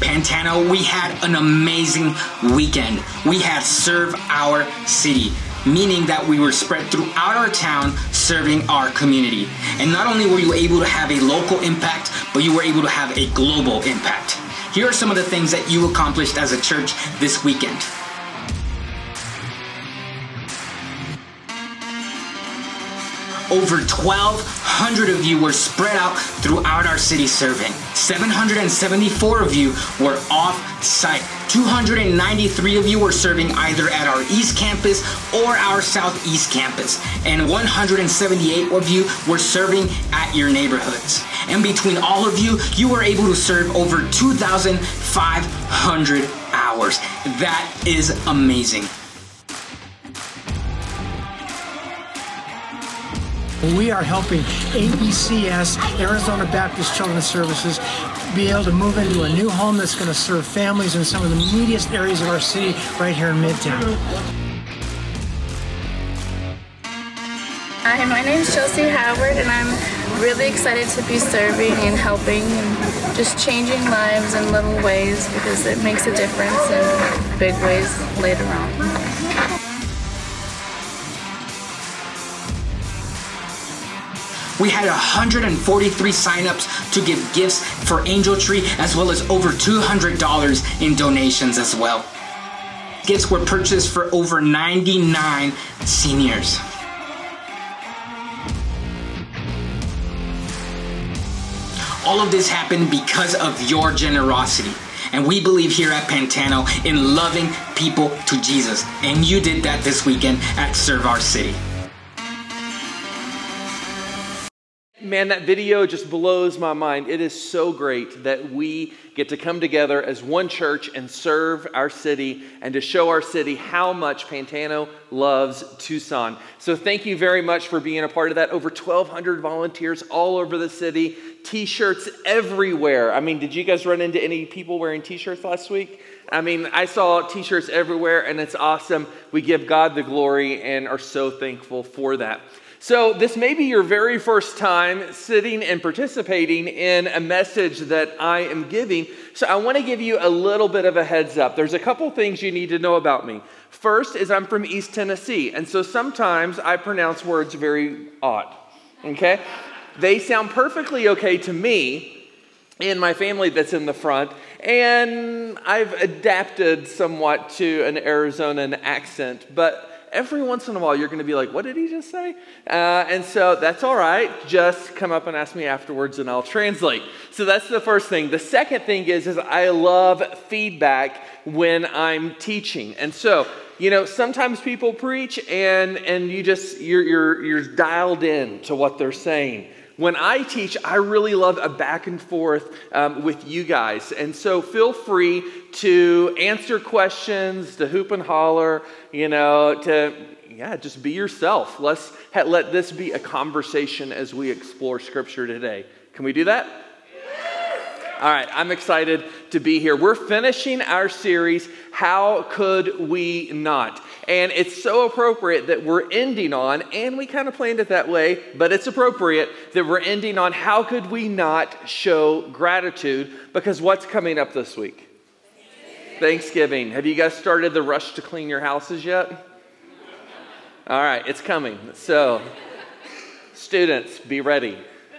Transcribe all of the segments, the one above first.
Pantano, we had an amazing weekend. We had Serve Our City, meaning that we were spread throughout our town serving our community. And not only were you able to have a local impact, but you were able to have a global impact. Here are some of the things that you accomplished as a church this weekend. Over 1,200 of you were spread out throughout our city serving. 774 of you were off site. 293 of you were serving either at our East Campus or our Southeast Campus. And 178 of you were serving at your neighborhoods. And between all of you, you were able to serve over 2,500 hours. That is amazing. We are helping ABCS, Arizona Baptist Children's Services, be able to move into a new home that's going to serve families in some of the neediest areas of our city right here in Midtown. Hi, my name is Chelsea Howard, and I'm really excited to be serving and helping and just changing lives in little ways because it makes a difference in big ways later on. We had 143 signups to give gifts for Angel Tree, as well as over $200 in donations as well. Gifts were purchased for over 99 seniors. All of this happened because of your generosity. And we believe here at Pantano in loving people to Jesus. And you did that this weekend at Serve Our City. Man, that video just blows my mind. It is so great that we get to come together as one church and serve our city and to show our city how much Pantano loves Tucson. So, thank you very much for being a part of that. Over 1,200 volunteers all over the city, t shirts everywhere. I mean, did you guys run into any people wearing t shirts last week? I mean, I saw t shirts everywhere, and it's awesome. We give God the glory and are so thankful for that. So, this may be your very first time sitting and participating in a message that I am giving. So, I want to give you a little bit of a heads up. There's a couple things you need to know about me. First is I'm from East Tennessee, and so sometimes I pronounce words very odd. Okay? They sound perfectly okay to me and my family that's in the front, and I've adapted somewhat to an Arizonan accent, but every once in a while you're going to be like, what did he just say? Uh, and so that's all right. Just come up and ask me afterwards and I'll translate. So that's the first thing. The second thing is, is I love feedback when I'm teaching. And so, you know, sometimes people preach and, and you just, you're, you're, you're dialed in to what they're saying when I teach, I really love a back and forth um, with you guys. And so feel free to answer questions, to hoop and holler, you know, to, yeah, just be yourself. Let's let this be a conversation as we explore Scripture today. Can we do that? All right, I'm excited to be here. We're finishing our series, How Could We Not? And it's so appropriate that we're ending on, and we kind of planned it that way, but it's appropriate that we're ending on how could we not show gratitude because what's coming up this week? Thanksgiving. Have you guys started the rush to clean your houses yet? All right, it's coming. So, students, be ready.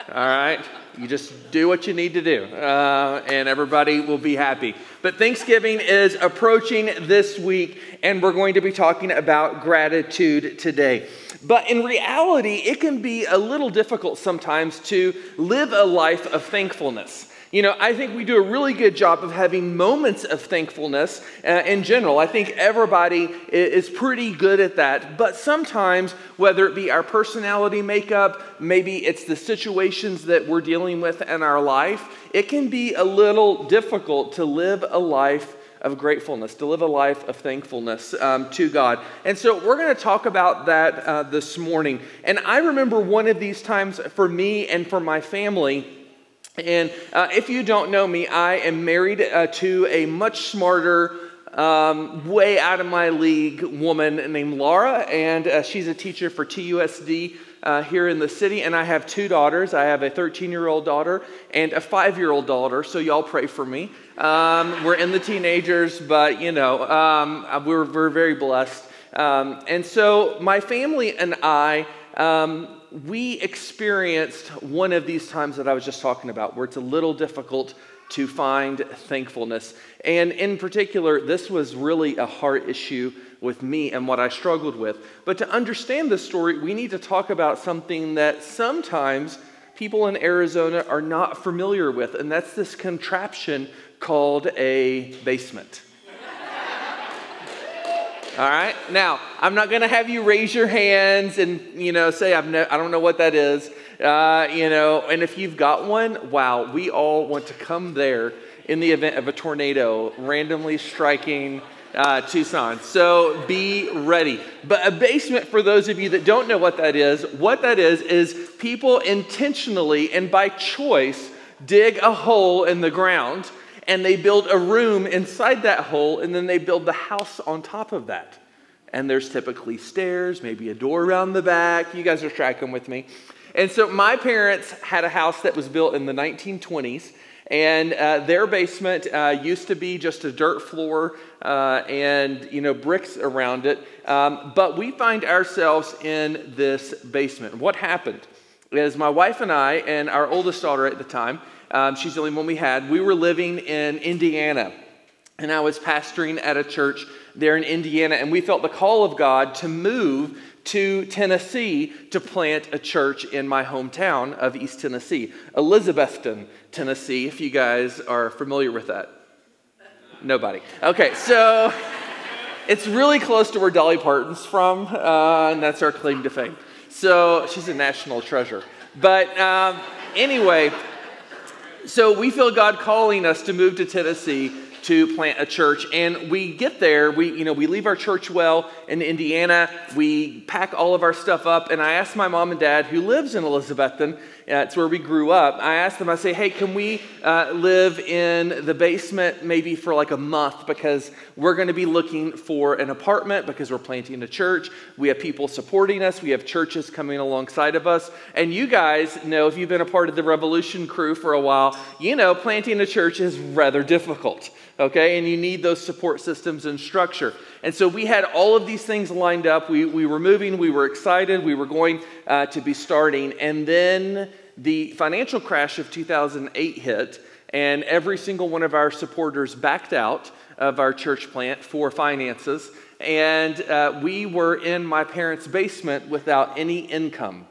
All right? You just do what you need to do, uh, and everybody will be happy. But Thanksgiving is approaching this week, and we're going to be talking about gratitude today. But in reality, it can be a little difficult sometimes to live a life of thankfulness. You know, I think we do a really good job of having moments of thankfulness uh, in general. I think everybody is pretty good at that. But sometimes, whether it be our personality makeup, maybe it's the situations that we're dealing with in our life, it can be a little difficult to live a life of gratefulness, to live a life of thankfulness um, to God. And so we're going to talk about that uh, this morning. And I remember one of these times for me and for my family and uh, if you don't know me, I am married uh, to a much smarter, um, way out of my league woman named Laura, and uh, she's a teacher for TUSD uh, here in the city, and I have two daughters. I have a 13 year old daughter and a five year old daughter, so y'all pray for me. Um, we're in the teenagers, but you know, um, we're, we're very blessed. Um, and so my family and I, um, we experienced one of these times that I was just talking about, where it's a little difficult to find thankfulness. And in particular, this was really a heart issue with me and what I struggled with. But to understand this story, we need to talk about something that sometimes people in Arizona are not familiar with, and that's this contraption called a basement. All right. Now, I'm not going to have you raise your hands and you know say I've no, I don't know what that is. Uh, you know, and if you've got one, wow, we all want to come there in the event of a tornado randomly striking uh, Tucson. So be ready. But a basement, for those of you that don't know what that is, what that is is people intentionally and by choice dig a hole in the ground and they build a room inside that hole, and then they build the house on top of that. And there's typically stairs, maybe a door around the back. You guys are tracking with me. And so my parents had a house that was built in the 1920s. And uh, their basement uh, used to be just a dirt floor uh, and you know bricks around it. Um, but we find ourselves in this basement. What happened is my wife and I and our oldest daughter at the time um, she's the only one we had. We were living in Indiana, and I was pastoring at a church there in Indiana, and we felt the call of God to move to Tennessee to plant a church in my hometown of East Tennessee, Elizabethton, Tennessee, if you guys are familiar with that. Nobody. Okay, so it's really close to where Dolly Parton's from, uh, and that's our claim to fame. So she's a national treasure. But um, anyway, so we feel God calling us to move to Tennessee to plant a church. And we get there we you know we leave our church well in indiana. We pack all of our stuff up. And i asked my mom and dad who lives in elizabethton it's where we grew up. I asked them, I say, hey, can we uh, live in the basement maybe for like a month because we're going to be looking for an apartment because we're planting a church. We have people supporting us, we have churches coming alongside of us. And you guys know, if you've been a part of the Revolution crew for a while, you know, planting a church is rather difficult, okay? And you need those support systems and structure. And so we had all of these things lined up. We, we were moving, we were excited, we were going uh, to be starting. And then the financial crash of 2008 hit, and every single one of our supporters backed out of our church plant for finances. And uh, we were in my parents' basement without any income.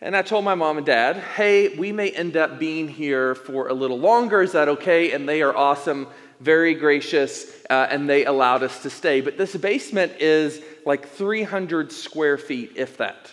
And I told my mom and dad, hey, we may end up being here for a little longer. Is that okay? And they are awesome very gracious, uh, and they allowed us to stay. But this basement is like 300 square feet, if that.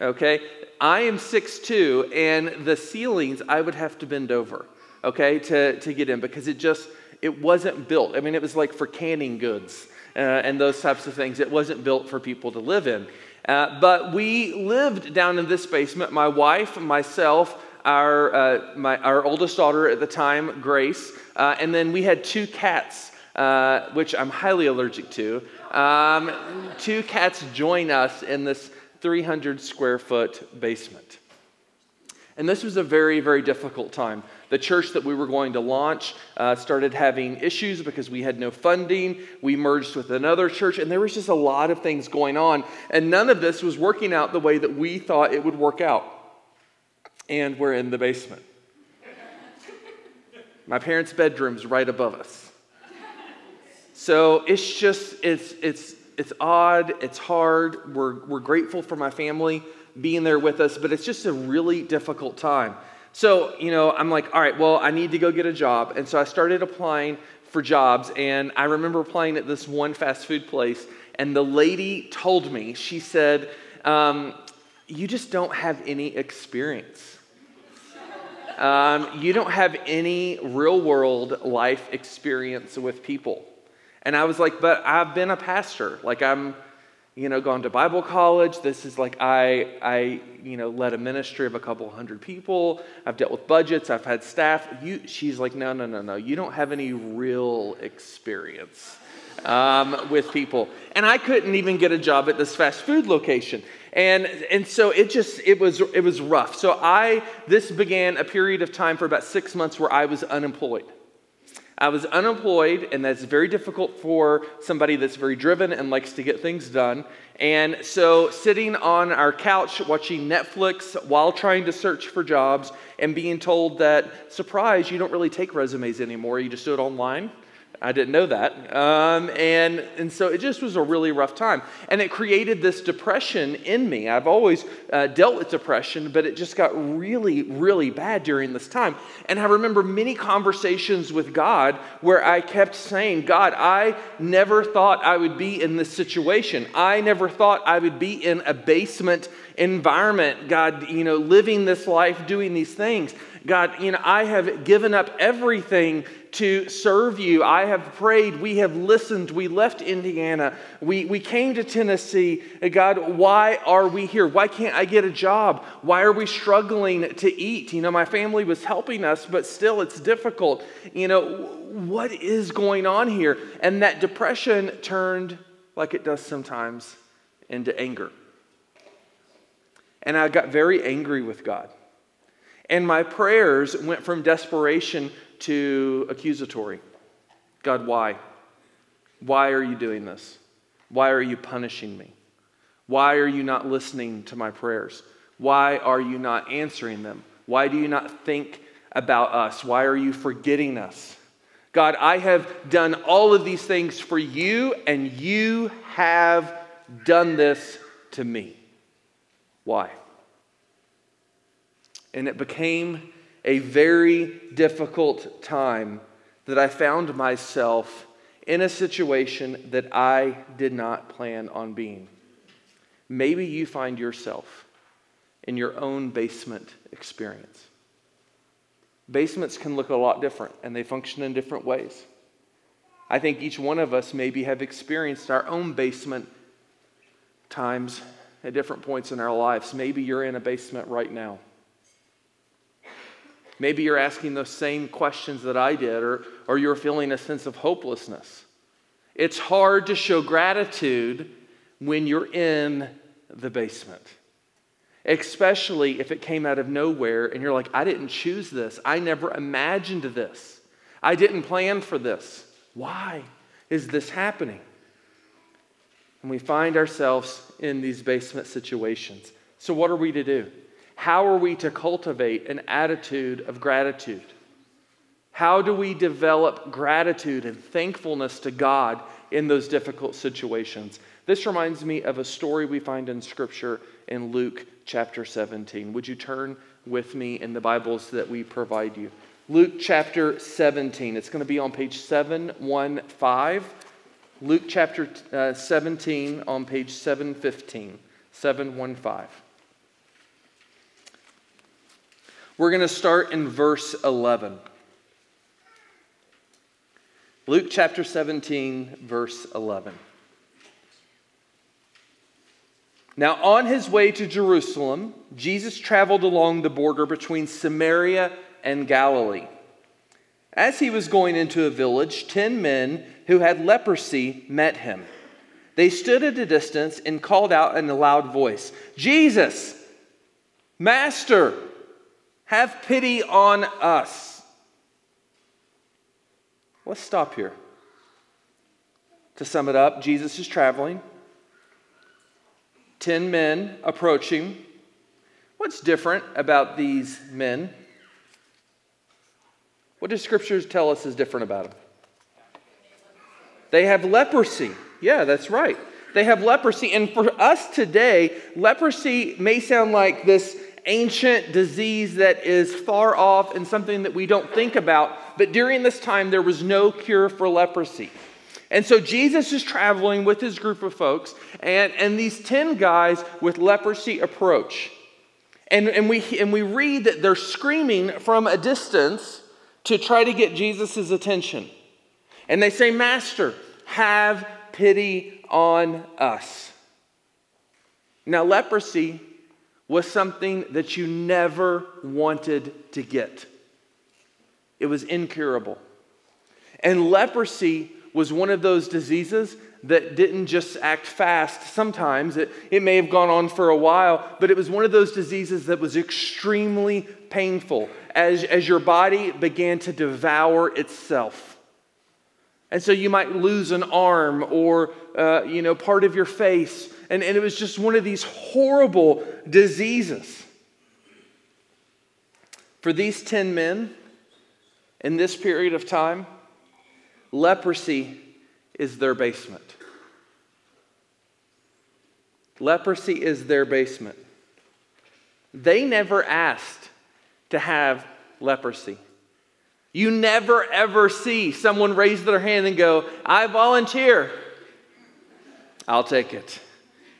Okay? I am 6'2, and the ceilings I would have to bend over, okay, to, to get in because it just, it wasn't built. I mean, it was like for canning goods uh, and those types of things. It wasn't built for people to live in. Uh, but we lived down in this basement, my wife, myself, our, uh, my, our oldest daughter at the time, Grace, uh, and then we had two cats, uh, which I'm highly allergic to. Um, two cats join us in this 300 square foot basement. And this was a very, very difficult time. The church that we were going to launch uh, started having issues because we had no funding. We merged with another church, and there was just a lot of things going on. And none of this was working out the way that we thought it would work out and we're in the basement. My parents' bedroom's right above us. So it's just, it's, it's, it's odd, it's hard. We're, we're grateful for my family being there with us, but it's just a really difficult time. So, you know, I'm like, all right, well, I need to go get a job. And so I started applying for jobs. And I remember applying at this one fast food place. And the lady told me, she said, um, You just don't have any experience. Um, you don't have any real world life experience with people. And I was like, but I've been a pastor. Like I'm, you know, gone to Bible college. This is like I, I, you know, led a ministry of a couple hundred people. I've dealt with budgets. I've had staff. You, she's like, no, no, no, no. You don't have any real experience. Um, with people. And I couldn't even get a job at this fast food location. And, and so it just, it was, it was rough. So I, this began a period of time for about six months where I was unemployed. I was unemployed, and that's very difficult for somebody that's very driven and likes to get things done. And so, sitting on our couch watching Netflix while trying to search for jobs and being told that, surprise, you don't really take resumes anymore, you just do it online. I didn't know that. Um, and, and so it just was a really rough time. And it created this depression in me. I've always uh, dealt with depression, but it just got really, really bad during this time. And I remember many conversations with God where I kept saying, God, I never thought I would be in this situation. I never thought I would be in a basement environment. God, you know, living this life, doing these things. God, you know, I have given up everything to serve you. I have prayed. We have listened. We left Indiana. We, we came to Tennessee. God, why are we here? Why can't I get a job? Why are we struggling to eat? You know, my family was helping us, but still it's difficult. You know, what is going on here? And that depression turned, like it does sometimes, into anger. And I got very angry with God. And my prayers went from desperation to accusatory. God, why? Why are you doing this? Why are you punishing me? Why are you not listening to my prayers? Why are you not answering them? Why do you not think about us? Why are you forgetting us? God, I have done all of these things for you, and you have done this to me. Why? And it became a very difficult time that I found myself in a situation that I did not plan on being. Maybe you find yourself in your own basement experience. Basements can look a lot different and they function in different ways. I think each one of us maybe have experienced our own basement times at different points in our lives. Maybe you're in a basement right now. Maybe you're asking those same questions that I did, or, or you're feeling a sense of hopelessness. It's hard to show gratitude when you're in the basement, especially if it came out of nowhere and you're like, I didn't choose this. I never imagined this. I didn't plan for this. Why is this happening? And we find ourselves in these basement situations. So, what are we to do? How are we to cultivate an attitude of gratitude? How do we develop gratitude and thankfulness to God in those difficult situations? This reminds me of a story we find in Scripture in Luke chapter 17. Would you turn with me in the Bibles that we provide you? Luke chapter 17. It's going to be on page 715. Luke chapter uh, 17 on page 715. 715. We're going to start in verse 11. Luke chapter 17, verse 11. Now, on his way to Jerusalem, Jesus traveled along the border between Samaria and Galilee. As he was going into a village, ten men who had leprosy met him. They stood at a distance and called out in a loud voice Jesus, Master, have pity on us. Let's stop here. To sum it up, Jesus is traveling. Ten men approach him. What's different about these men? What does scriptures tell us is different about them? They have leprosy. Yeah, that's right. They have leprosy. And for us today, leprosy may sound like this ancient disease that is far off and something that we don't think about. But during this time, there was no cure for leprosy. And so Jesus is traveling with his group of folks, and, and these 10 guys with leprosy approach. And, and, we, and we read that they're screaming from a distance to try to get Jesus' attention. And they say, Master, have pity on us. Now, leprosy was something that you never wanted to get. It was incurable. And leprosy was one of those diseases that didn't just act fast sometimes. It, it may have gone on for a while, but it was one of those diseases that was extremely painful as, as your body began to devour itself. And so you might lose an arm or, uh, you know, part of your face. And, and it was just one of these horrible diseases. For these 10 men, in this period of time, leprosy is their basement. Leprosy is their basement. They never asked to have leprosy. You never ever see someone raise their hand and go, I volunteer. I'll take it.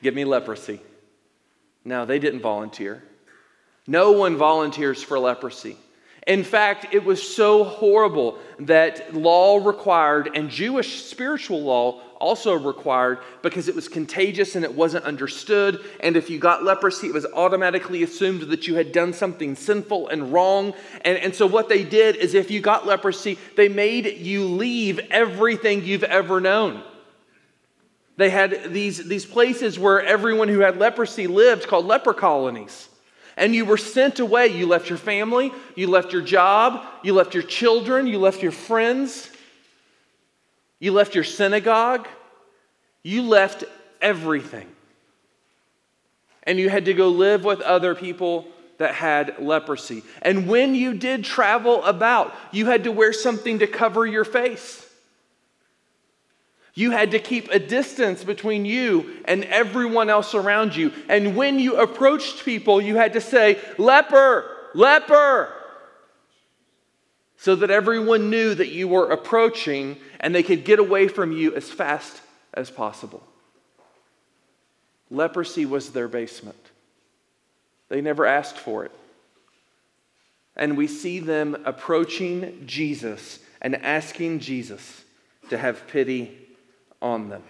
Give me leprosy. No, they didn't volunteer. No one volunteers for leprosy. In fact, it was so horrible that law required, and Jewish spiritual law also required, because it was contagious and it wasn't understood. And if you got leprosy, it was automatically assumed that you had done something sinful and wrong. And, and so, what they did is if you got leprosy, they made you leave everything you've ever known. They had these, these places where everyone who had leprosy lived called leper colonies and you were sent away. You left your family, you left your job, you left your children, you left your friends, you left your synagogue, you left everything. And you had to go live with other people that had leprosy. And when you did travel about, you had to wear something to cover your face. You had to keep a distance between you and everyone else around you. And when you approached people, you had to say, leper, leper, so that everyone knew that you were approaching and they could get away from you as fast as possible. Leprosy was their basement. They never asked for it. And we see them approaching Jesus and asking Jesus to have pity on them.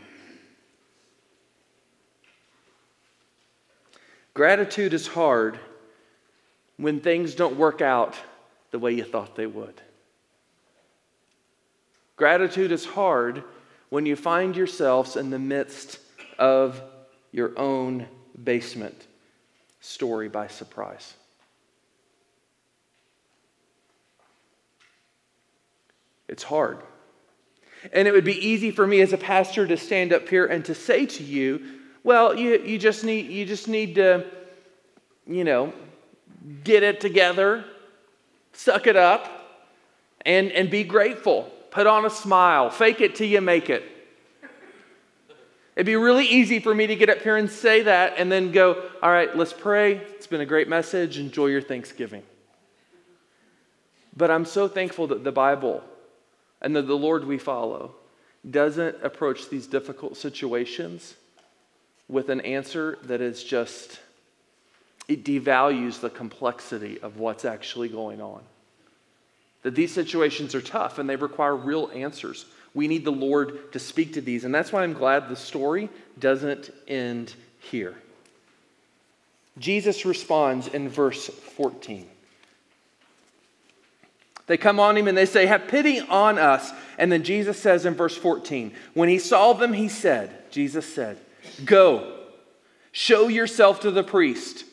Gratitude is hard when things don't work out the way you thought they would. Gratitude is hard when you find yourselves in the midst of your own basement story by surprise. It's hard. And it would be easy for me as a pastor to stand up here and to say to you, well, you, you, just, need, you just need to, you know, get it together, suck it up, and, and be grateful. Put on a smile, fake it till you make it. It'd be really easy for me to get up here and say that and then go, all right, let's pray. It's been a great message. Enjoy your Thanksgiving. But I'm so thankful that the Bible and that the Lord we follow doesn't approach these difficult situations with an answer that is just, it devalues the complexity of what's actually going on. That these situations are tough and they require real answers. We need the Lord to speak to these. And that's why I'm glad the story doesn't end here. Jesus responds in verse 14. They come on him and they say, Have pity on us. And then Jesus says in verse 14, When he saw them, he said, Jesus said, Go, show yourself to the priest.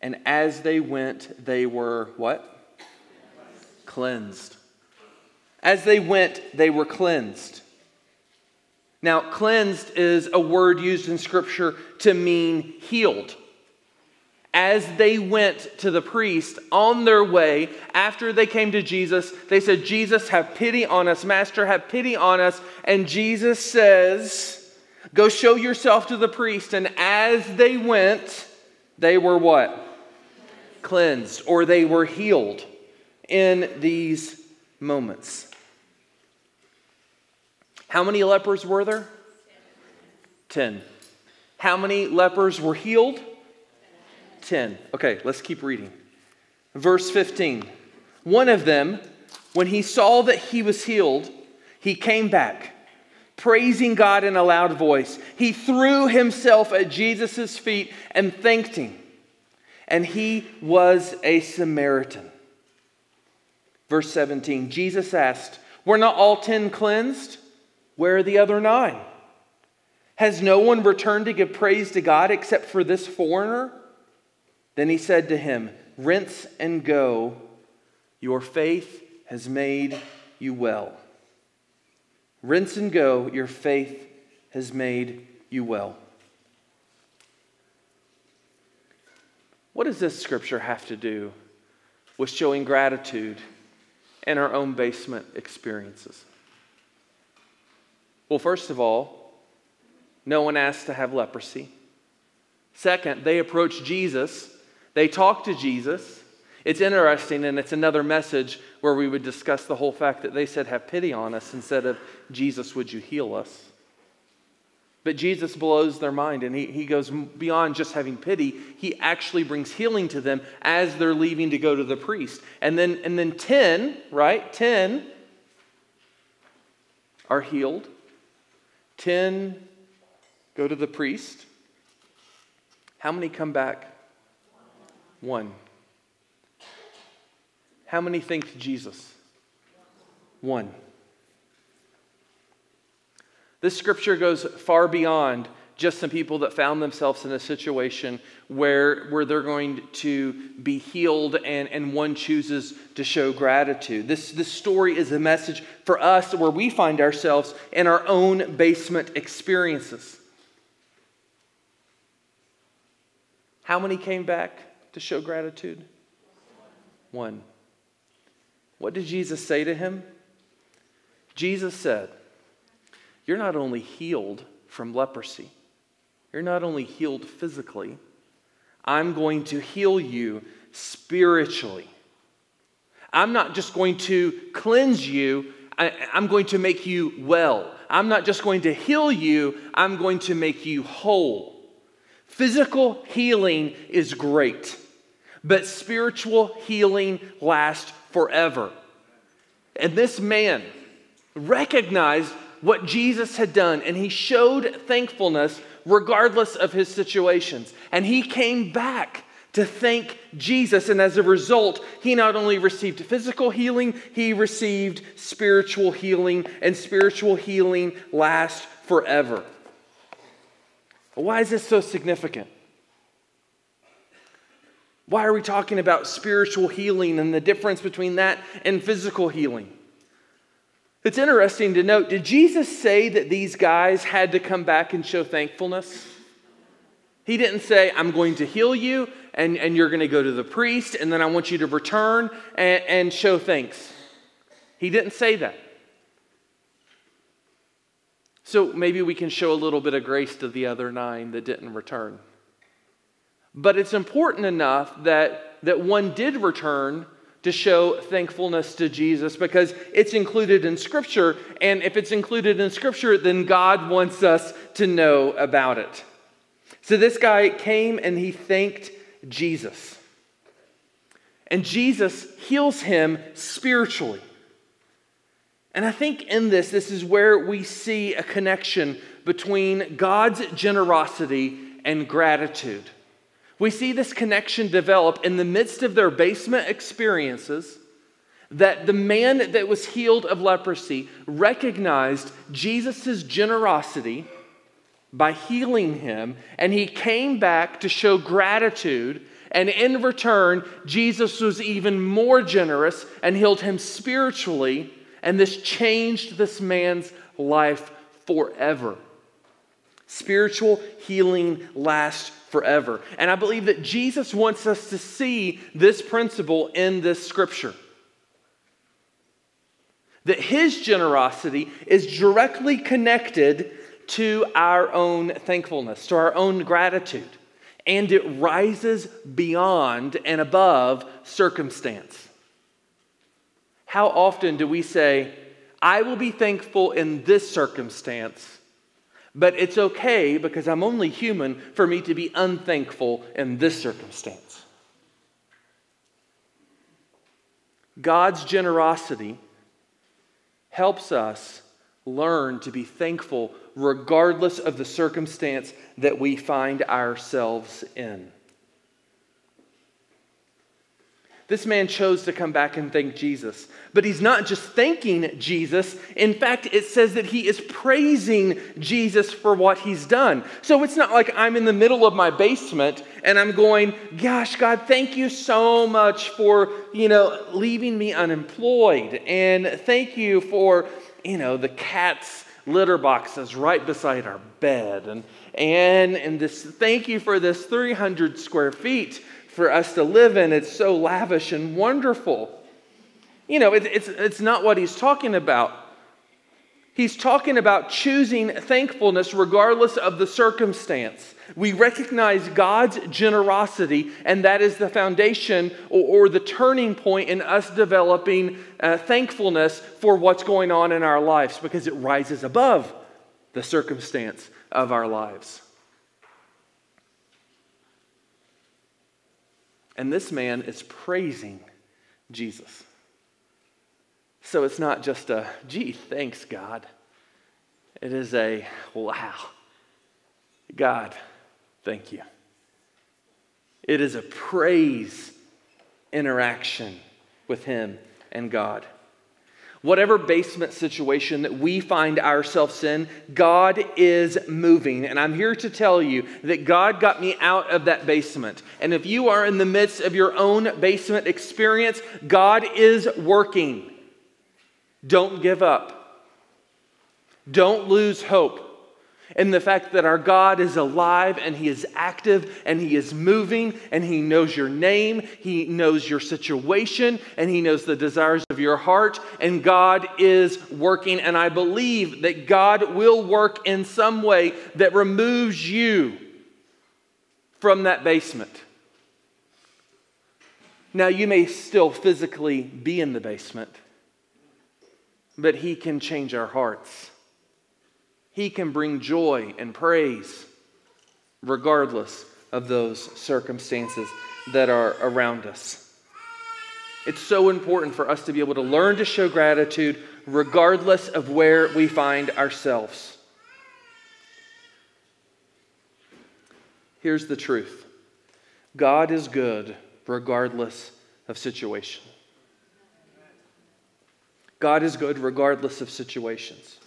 And as they went, they were what? Cleansed. As they went, they were cleansed. Now, cleansed is a word used in Scripture to mean healed as they went to the priest on their way after they came to Jesus, they said, Jesus, have pity on us. Master, have pity on us. And Jesus says, Go show yourself to the priest. And as they went, they were what? Cleansed, or they were healed in these moments. How many lepers were there? Ten. How many lepers were healed? 10. Okay, let's keep reading. Verse 15. One of them, when he saw that he was healed, he came back, praising God in a loud voice. He threw himself at Jesus' feet and thanked him. And he was a Samaritan. Verse 17 Jesus asked, Were not all ten cleansed? Where are the other nine? Has no one returned to give praise to God except for this foreigner? Then he said to him, Rinse and go. Your faith has made you well. Rinse and go. Your faith has made you well. What does this scripture have to do with showing gratitude in our own basement experiences? Well, first of all, no one asked to have leprosy. Second, they approached Jesus, they talk to Jesus. It's interesting, and it's another message where we would discuss the whole fact that they said, Have pity on us, instead of, Jesus, would you heal us? But Jesus blows their mind and he, he goes beyond just having pity. He actually brings healing to them as they're leaving to go to the priest. And then, and then 10, right? 10 are healed. 10 go to the priest. How many come back? One. How many thanked Jesus? One. This scripture goes far beyond just some people that found themselves in a situation where, where they're going to be healed and, and one chooses to show gratitude. This, this story is a message for us where we find ourselves in our own basement experiences. How many came back to show gratitude? One. What did Jesus say to him? Jesus said, you're not only healed from leprosy, you're not only healed physically, I'm going to heal you spiritually. I'm not just going to cleanse you, I, am going to make you well. I'm not just going to heal you, I'm going to make you whole. Physical healing is great, but spiritual healing lasts forever. And this man recognized what Jesus had done, and he showed thankfulness regardless of his situations. And he came back to thank Jesus, and as a result, he not only received physical healing, he received spiritual healing, and spiritual healing lasts forever. Why is this so significant? Why are we talking about spiritual healing and the difference between that and physical healing? It's interesting to note did Jesus say that these guys had to come back and show thankfulness? He didn't say, I'm going to heal you and, and you're going to go to the priest and then I want you to return and, and show thanks. He didn't say that. So maybe we can show a little bit of grace to the other nine that didn't return. But it's important enough that, that one did return to show thankfulness to Jesus because it's included in Scripture. And if it's included in Scripture, then God wants us to know about it. So this guy came and he thanked Jesus. And Jesus heals him spiritually. And I think in this, this is where we see a connection between God's generosity and gratitude. We see this connection develop in the midst of their basement experiences that the man that was healed of leprosy recognized Jesus' generosity by healing him, and he came back to show gratitude. And in return, Jesus was even more generous and healed him spiritually, and this changed this man's life forever. Spiritual healing lasts forever. And I believe that Jesus wants us to see this principle in this scripture. That his generosity is directly connected to our own thankfulness, to our own gratitude, and it rises beyond and above circumstance. How often do we say, I will be thankful in this circumstance? But it's okay because I'm only human for me to be unthankful in this circumstance. God's generosity helps us learn to be thankful regardless of the circumstance that we find ourselves in. This man chose to come back and thank Jesus. But he's not just thanking Jesus. In fact, it says that he is praising Jesus for what he's done. So it's not like I'm in the middle of my basement and I'm going, "Gosh, God, thank you so much for, you know, leaving me unemployed and thank you for, you know, the cat's litter boxes right beside our bed and and and this thank you for this 300 square feet for us to live in. It's so lavish and wonderful. You know, it, it's, it's not what he's talking about. He's talking about choosing thankfulness regardless of the circumstance. We recognize God's generosity, and that is the foundation or, or the turning point in us developing uh, thankfulness for what's going on in our lives because it rises above the circumstance of our lives. And this man is praising Jesus. So it's not just a, gee, thanks, God. It is a, wow, God, thank you. It is a praise interaction with Him and God. Whatever basement situation that we find ourselves in, God is moving. And I'm here to tell you that God got me out of that basement. And if you are in the midst of your own basement experience, God is working. Don't give up. Don't lose hope and the fact that our God is alive and He is active and He is moving and He knows your name, He knows your situation, and He knows the desires of your heart, and God is working. And I believe that God will work in some way that removes you from that basement. Now, you may still physically be in the basement, but He can change our hearts. He can bring joy and praise regardless of those circumstances that are around us. It's so important for us to be able to learn to show gratitude regardless of where we find ourselves. Here's the truth God is good regardless of situation. God is good regardless of situations.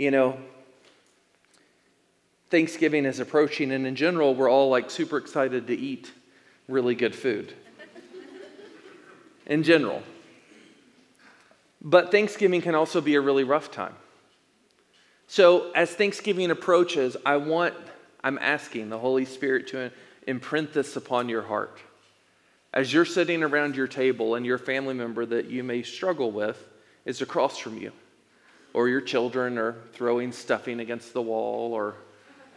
You know, Thanksgiving is approaching, and in general, we're all like super excited to eat really good food. in general. But Thanksgiving can also be a really rough time. So, as Thanksgiving approaches, I want, I'm asking the Holy Spirit to imprint this upon your heart. As you're sitting around your table and your family member that you may struggle with is across from you or your children are throwing stuffing against the wall, or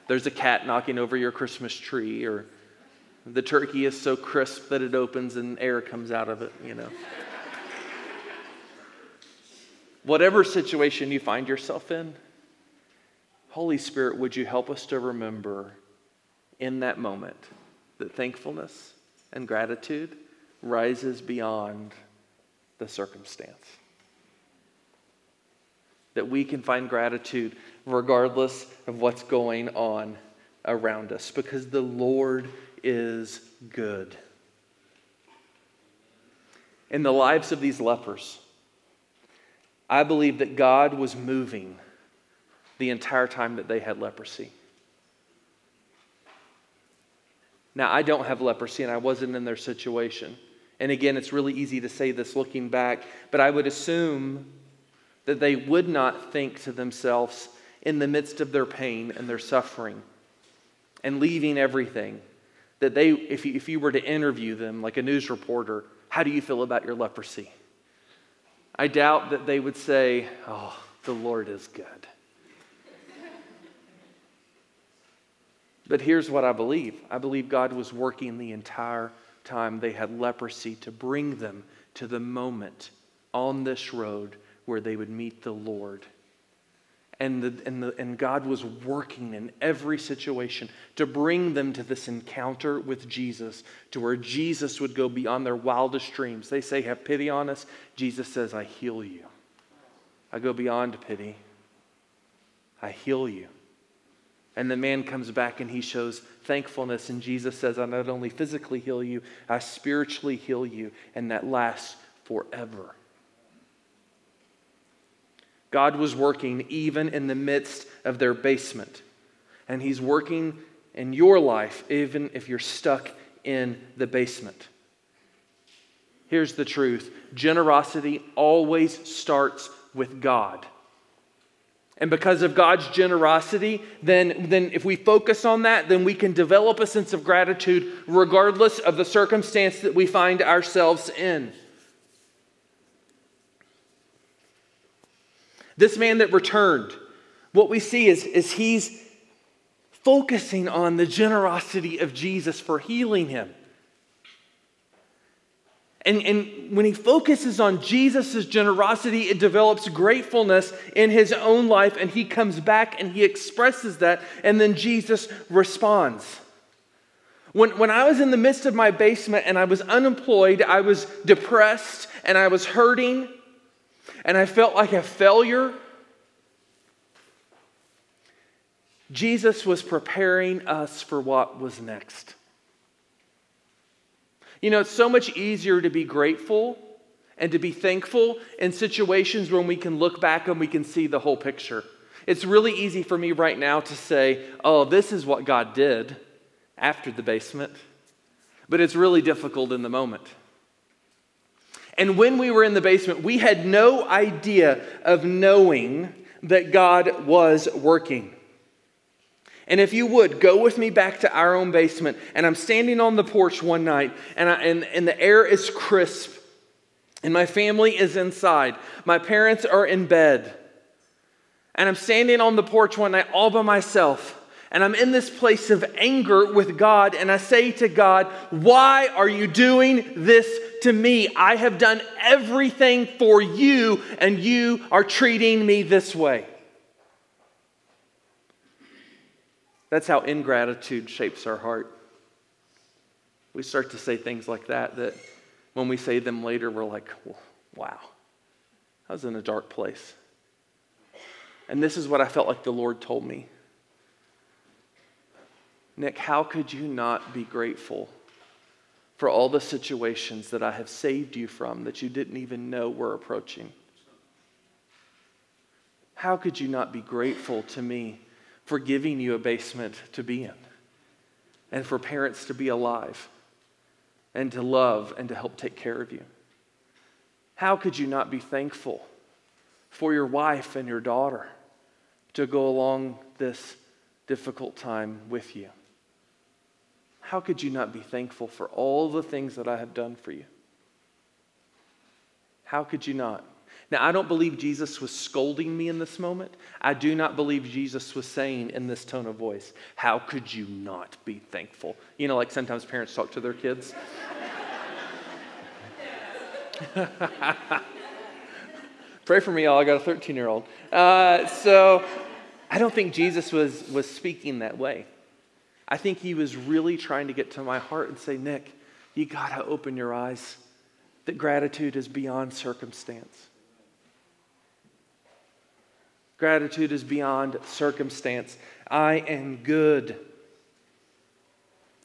there's a cat knocking over your Christmas tree, or the turkey is so crisp that it opens and air comes out of it, you know. Whatever situation you find yourself in, Holy Spirit, would you help us to remember in that moment that thankfulness and gratitude rises beyond the circumstance? That we can find gratitude regardless of what's going on around us because the Lord is good. In the lives of these lepers, I believe that God was moving the entire time that they had leprosy. Now, I don't have leprosy and I wasn't in their situation. And again, it's really easy to say this looking back, but I would assume that they would not think to themselves in the midst of their pain and their suffering and leaving everything that they if you, if you were to interview them like a news reporter how do you feel about your leprosy? I doubt that they would say oh the lord is good. But here's what i believe. I believe god was working the entire time they had leprosy to bring them to the moment on this road where they would meet the Lord. And, the, and, the, and God was working in every situation to bring them to this encounter with Jesus, to where Jesus would go beyond their wildest dreams. They say, Have pity on us. Jesus says, I heal you. I go beyond pity, I heal you. And the man comes back and he shows thankfulness. And Jesus says, I not only physically heal you, I spiritually heal you. And that lasts forever. God was working even in the midst of their basement. And He's working in your life, even if you're stuck in the basement. Here's the truth generosity always starts with God. And because of God's generosity, then, then if we focus on that, then we can develop a sense of gratitude regardless of the circumstance that we find ourselves in. This man that returned, what we see is, is he's focusing on the generosity of Jesus for healing him. And, and when he focuses on Jesus' generosity, it develops gratefulness in his own life, and he comes back and he expresses that, and then Jesus responds. When, when I was in the midst of my basement and I was unemployed, I was depressed and I was hurting, and I felt like a failure, Jesus was preparing us for what was next. You know, it's so much easier to be grateful and to be thankful in situations when we can look back and we can see the whole picture. It's really easy for me right now to say, oh, this is what God did after the basement. But it's really difficult in the moment. And when we were in the basement, we had no idea of knowing that God was working. And if you would, go with me back to our own basement. And I'm standing on the porch one night, and, I, and, and the air is crisp, and my family is inside. My parents are in bed. And I'm standing on the porch one night all by myself. And I'm in this place of anger with God, and I say to God, Why are you doing this to me? I have done everything for you, and you are treating me this way. That's how ingratitude shapes our heart. We start to say things like that, that when we say them later, we're like, wow, I was in a dark place. And this is what I felt like the Lord told me Nick, how could you not be grateful for all the situations that I have saved you from that you didn't even know were approaching? How could you not be grateful to me for giving you a basement to be in, and for parents to be alive, and to love and to help take care of you. How could you not be thankful for your wife and your daughter to go along this difficult time with you? How could you not be thankful for all the things that I have done for you? How could you not? Now, I don't believe Jesus was scolding me in this moment. I do not believe Jesus was saying in this tone of voice, How could you not be thankful? You know, like sometimes parents talk to their kids. Pray for me, y'all. I got a 13 year old. Uh, so I don't think Jesus was, was speaking that way. I think he was really trying to get to my heart and say, Nick, you got to open your eyes that gratitude is beyond circumstance. Gratitude is beyond circumstance. I am good.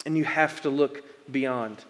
And you have to look beyond.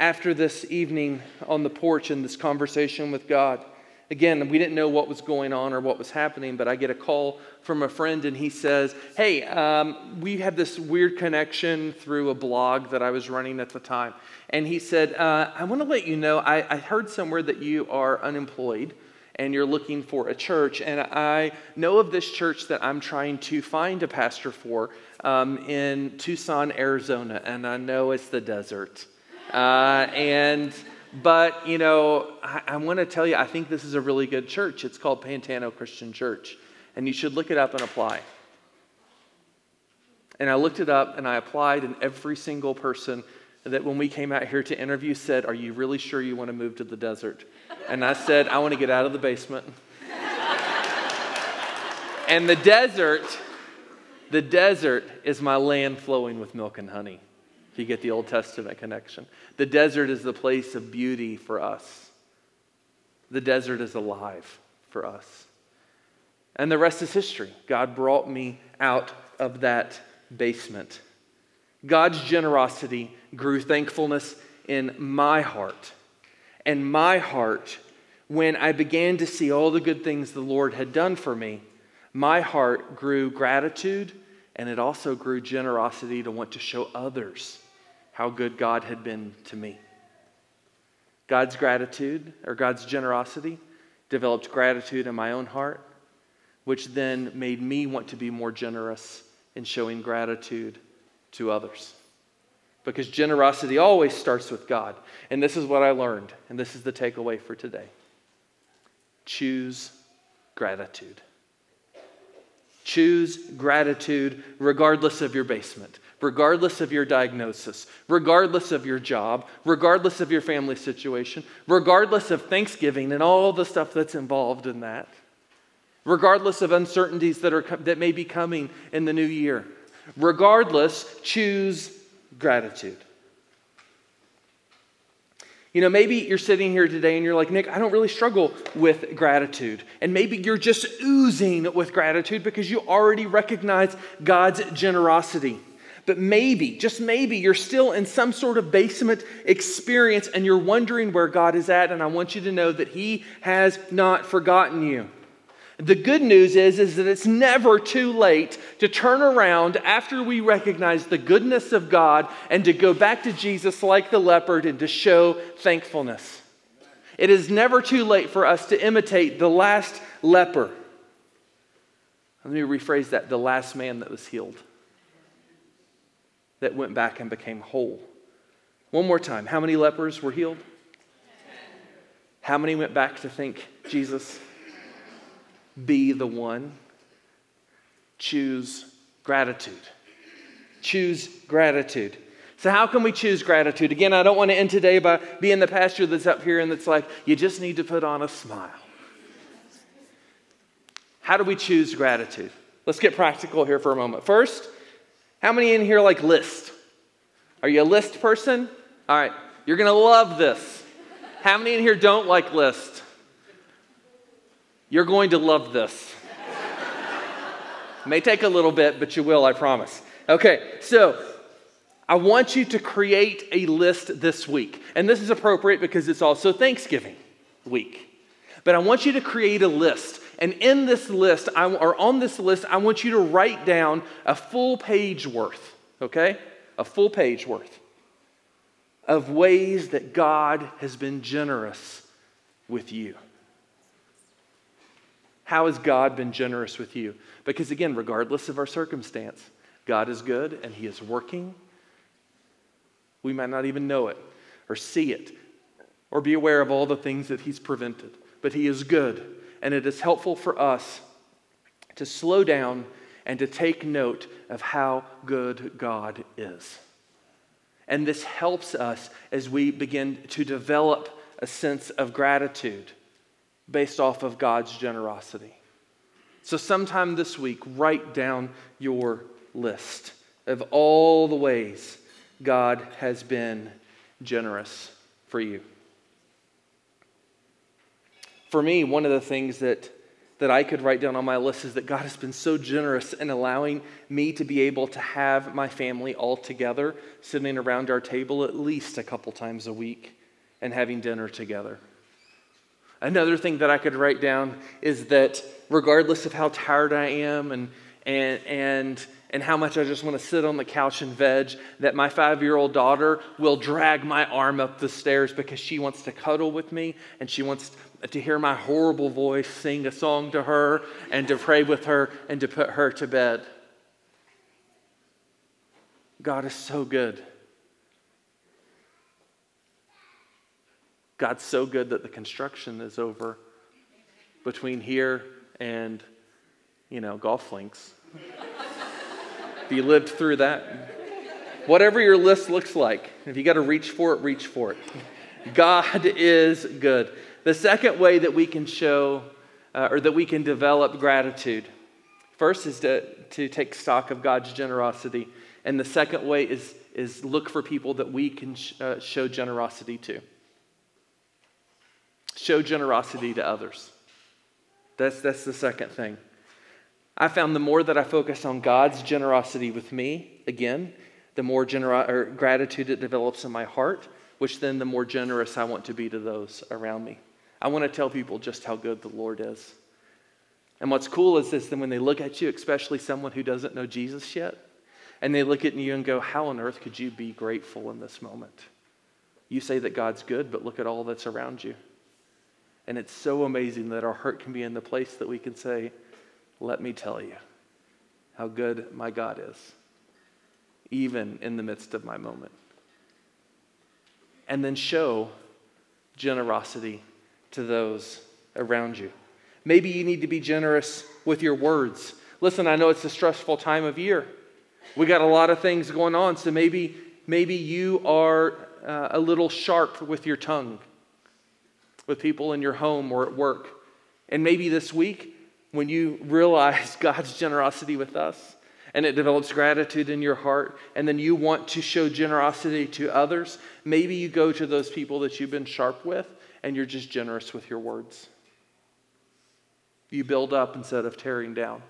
After this evening on the porch and this conversation with God, again, we didn't know what was going on or what was happening, but I get a call from a friend and he says, Hey, um, we have this weird connection through a blog that I was running at the time. And he said, uh, I want to let you know, I, I heard somewhere that you are unemployed and you're looking for a church. And I know of this church that I'm trying to find a pastor for um, in Tucson, Arizona, and I know it's the desert. Uh, and but you know, I, I want to tell you, I think this is a really good church. It's called Pantano Christian Church, and you should look it up and apply. And I looked it up and I applied, and every single person that when we came out here to interview said, Are you really sure you want to move to the desert? And I said, I want to get out of the basement. and the desert, the desert is my land flowing with milk and honey. If you get the Old Testament connection, the desert is the place of beauty for us. The desert is alive for us. And the rest is history. God brought me out of that basement. God's generosity grew thankfulness in my heart. And my heart, when I began to see all the good things the Lord had done for me, my heart grew gratitude and it also grew generosity to want to show others how good God had been to me. God's gratitude or God's generosity developed gratitude in my own heart, which then made me want to be more generous in showing gratitude to others. Because generosity always starts with God. And this is what I learned, and this is the takeaway for today choose gratitude. Choose gratitude regardless of your basement, regardless of your diagnosis, regardless of your job, regardless of your family situation, regardless of Thanksgiving and all the stuff that's involved in that, regardless of uncertainties that, are, that may be coming in the new year. Regardless, choose gratitude. You know, maybe you're sitting here today and you're like, Nick, I don't really struggle with gratitude. And maybe you're just oozing with gratitude because you already recognize God's generosity. But maybe, just maybe, you're still in some sort of basement experience and you're wondering where God is at. And I want you to know that He has not forgotten you. The good news is, is that it's never too late to turn around after we recognize the goodness of God and to go back to Jesus like the leopard and to show thankfulness. It is never too late for us to imitate the last leper. Let me rephrase that the last man that was healed, that went back and became whole. One more time. How many lepers were healed? How many went back to think, Jesus, be the one. Choose gratitude. Choose gratitude. So, how can we choose gratitude? Again, I don't want to end today by being the pastor that's up here and that's like, you just need to put on a smile. How do we choose gratitude? Let's get practical here for a moment. First, how many in here like list? Are you a list person? All right, you're going to love this. How many in here don't like list? You're going to love this. May take a little bit, but you will, I promise. Okay, so I want you to create a list this week. And this is appropriate because it's also Thanksgiving week. But I want you to create a list. And in this list, I, or on this list, I want you to write down a full page worth, okay? A full page worth of ways that God has been generous with you. How has God been generous with you? Because again, regardless of our circumstance, God is good and He is working. We might not even know it or see it or be aware of all the things that He's prevented, but He is good. And it is helpful for us to slow down and to take note of how good God is. And this helps us as we begin to develop a sense of gratitude based off of God's generosity. So, sometime this week, write down your list of all the ways God has been generous for you. For me, one of the things that, that I could write down on my list is that God has been so generous in allowing me to be able to have my family all together, sitting around our table at least a couple times a week and having dinner together. Another thing that I could write down is that regardless of how tired I am and, and, and, and how much I just want to sit on the couch and veg, that my five year old daughter will drag my arm up the stairs because she wants to cuddle with me and she wants to hear my horrible voice sing a song to her and to pray with her and to put her to bed. God is so good. God's so good that the construction is over between here and, you know, golf links. if you lived through that, whatever your list looks like, if you got to reach for it, reach for it. God is good. The second way that we can show uh, or that we can develop gratitude first is to, to take stock of God's generosity. And the second way is, is look for people that we can sh- uh, show generosity to. Show generosity to others. That's, that's the second thing. I found the more that I focus on God's generosity with me, again, the more genera- or gratitude it develops in my heart, which then the more generous I want to be to those around me. I want to tell people just how good the Lord is. And what's cool is this then when they look at you, especially someone who doesn't know Jesus yet, and they look at you and go, How on earth could you be grateful in this moment? You say that God's good, but look at all that's around you. And it's so amazing that our heart can be in the place that we can say, Let me tell you how good my God is, even in the midst of my moment. And then show generosity to those around you. Maybe you need to be generous with your words. Listen, I know it's a stressful time of year. We got a lot of things going on, so maybe maybe you are uh, a little sharp with your tongue with people in your home or at work. And maybe this week when you realize God's generosity with us and it develops gratitude in your heart and then you want to show generosity to others, maybe you go to those people that you've been sharp with and you're just generous with your words. You build up instead of tearing down.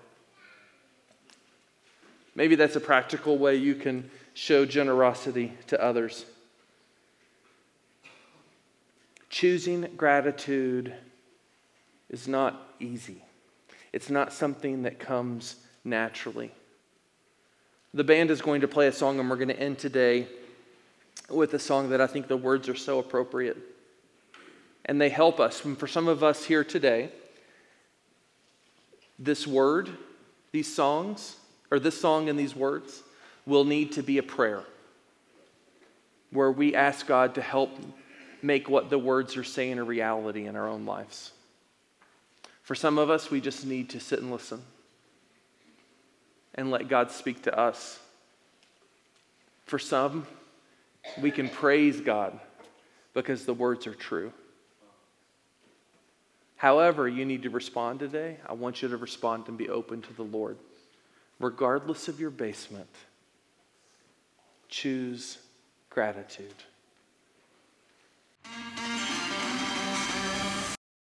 Maybe that's a practical way you can show generosity to others. Choosing gratitude is not easy, it's not something that comes naturally. The band is going to play a song, and we're going to end today with a song that I think the words are so appropriate. And they help us. And for some of us here today, this word, these songs, or this song and these words, will need to be a prayer where we ask God to help make what the words are saying a reality in our own lives. For some of us, we just need to sit and listen and let God speak to us. For some, we can praise God because the words are true. However, you need to respond today. I want you to respond and be open to the Lord. Regardless of your basement, choose gratitude.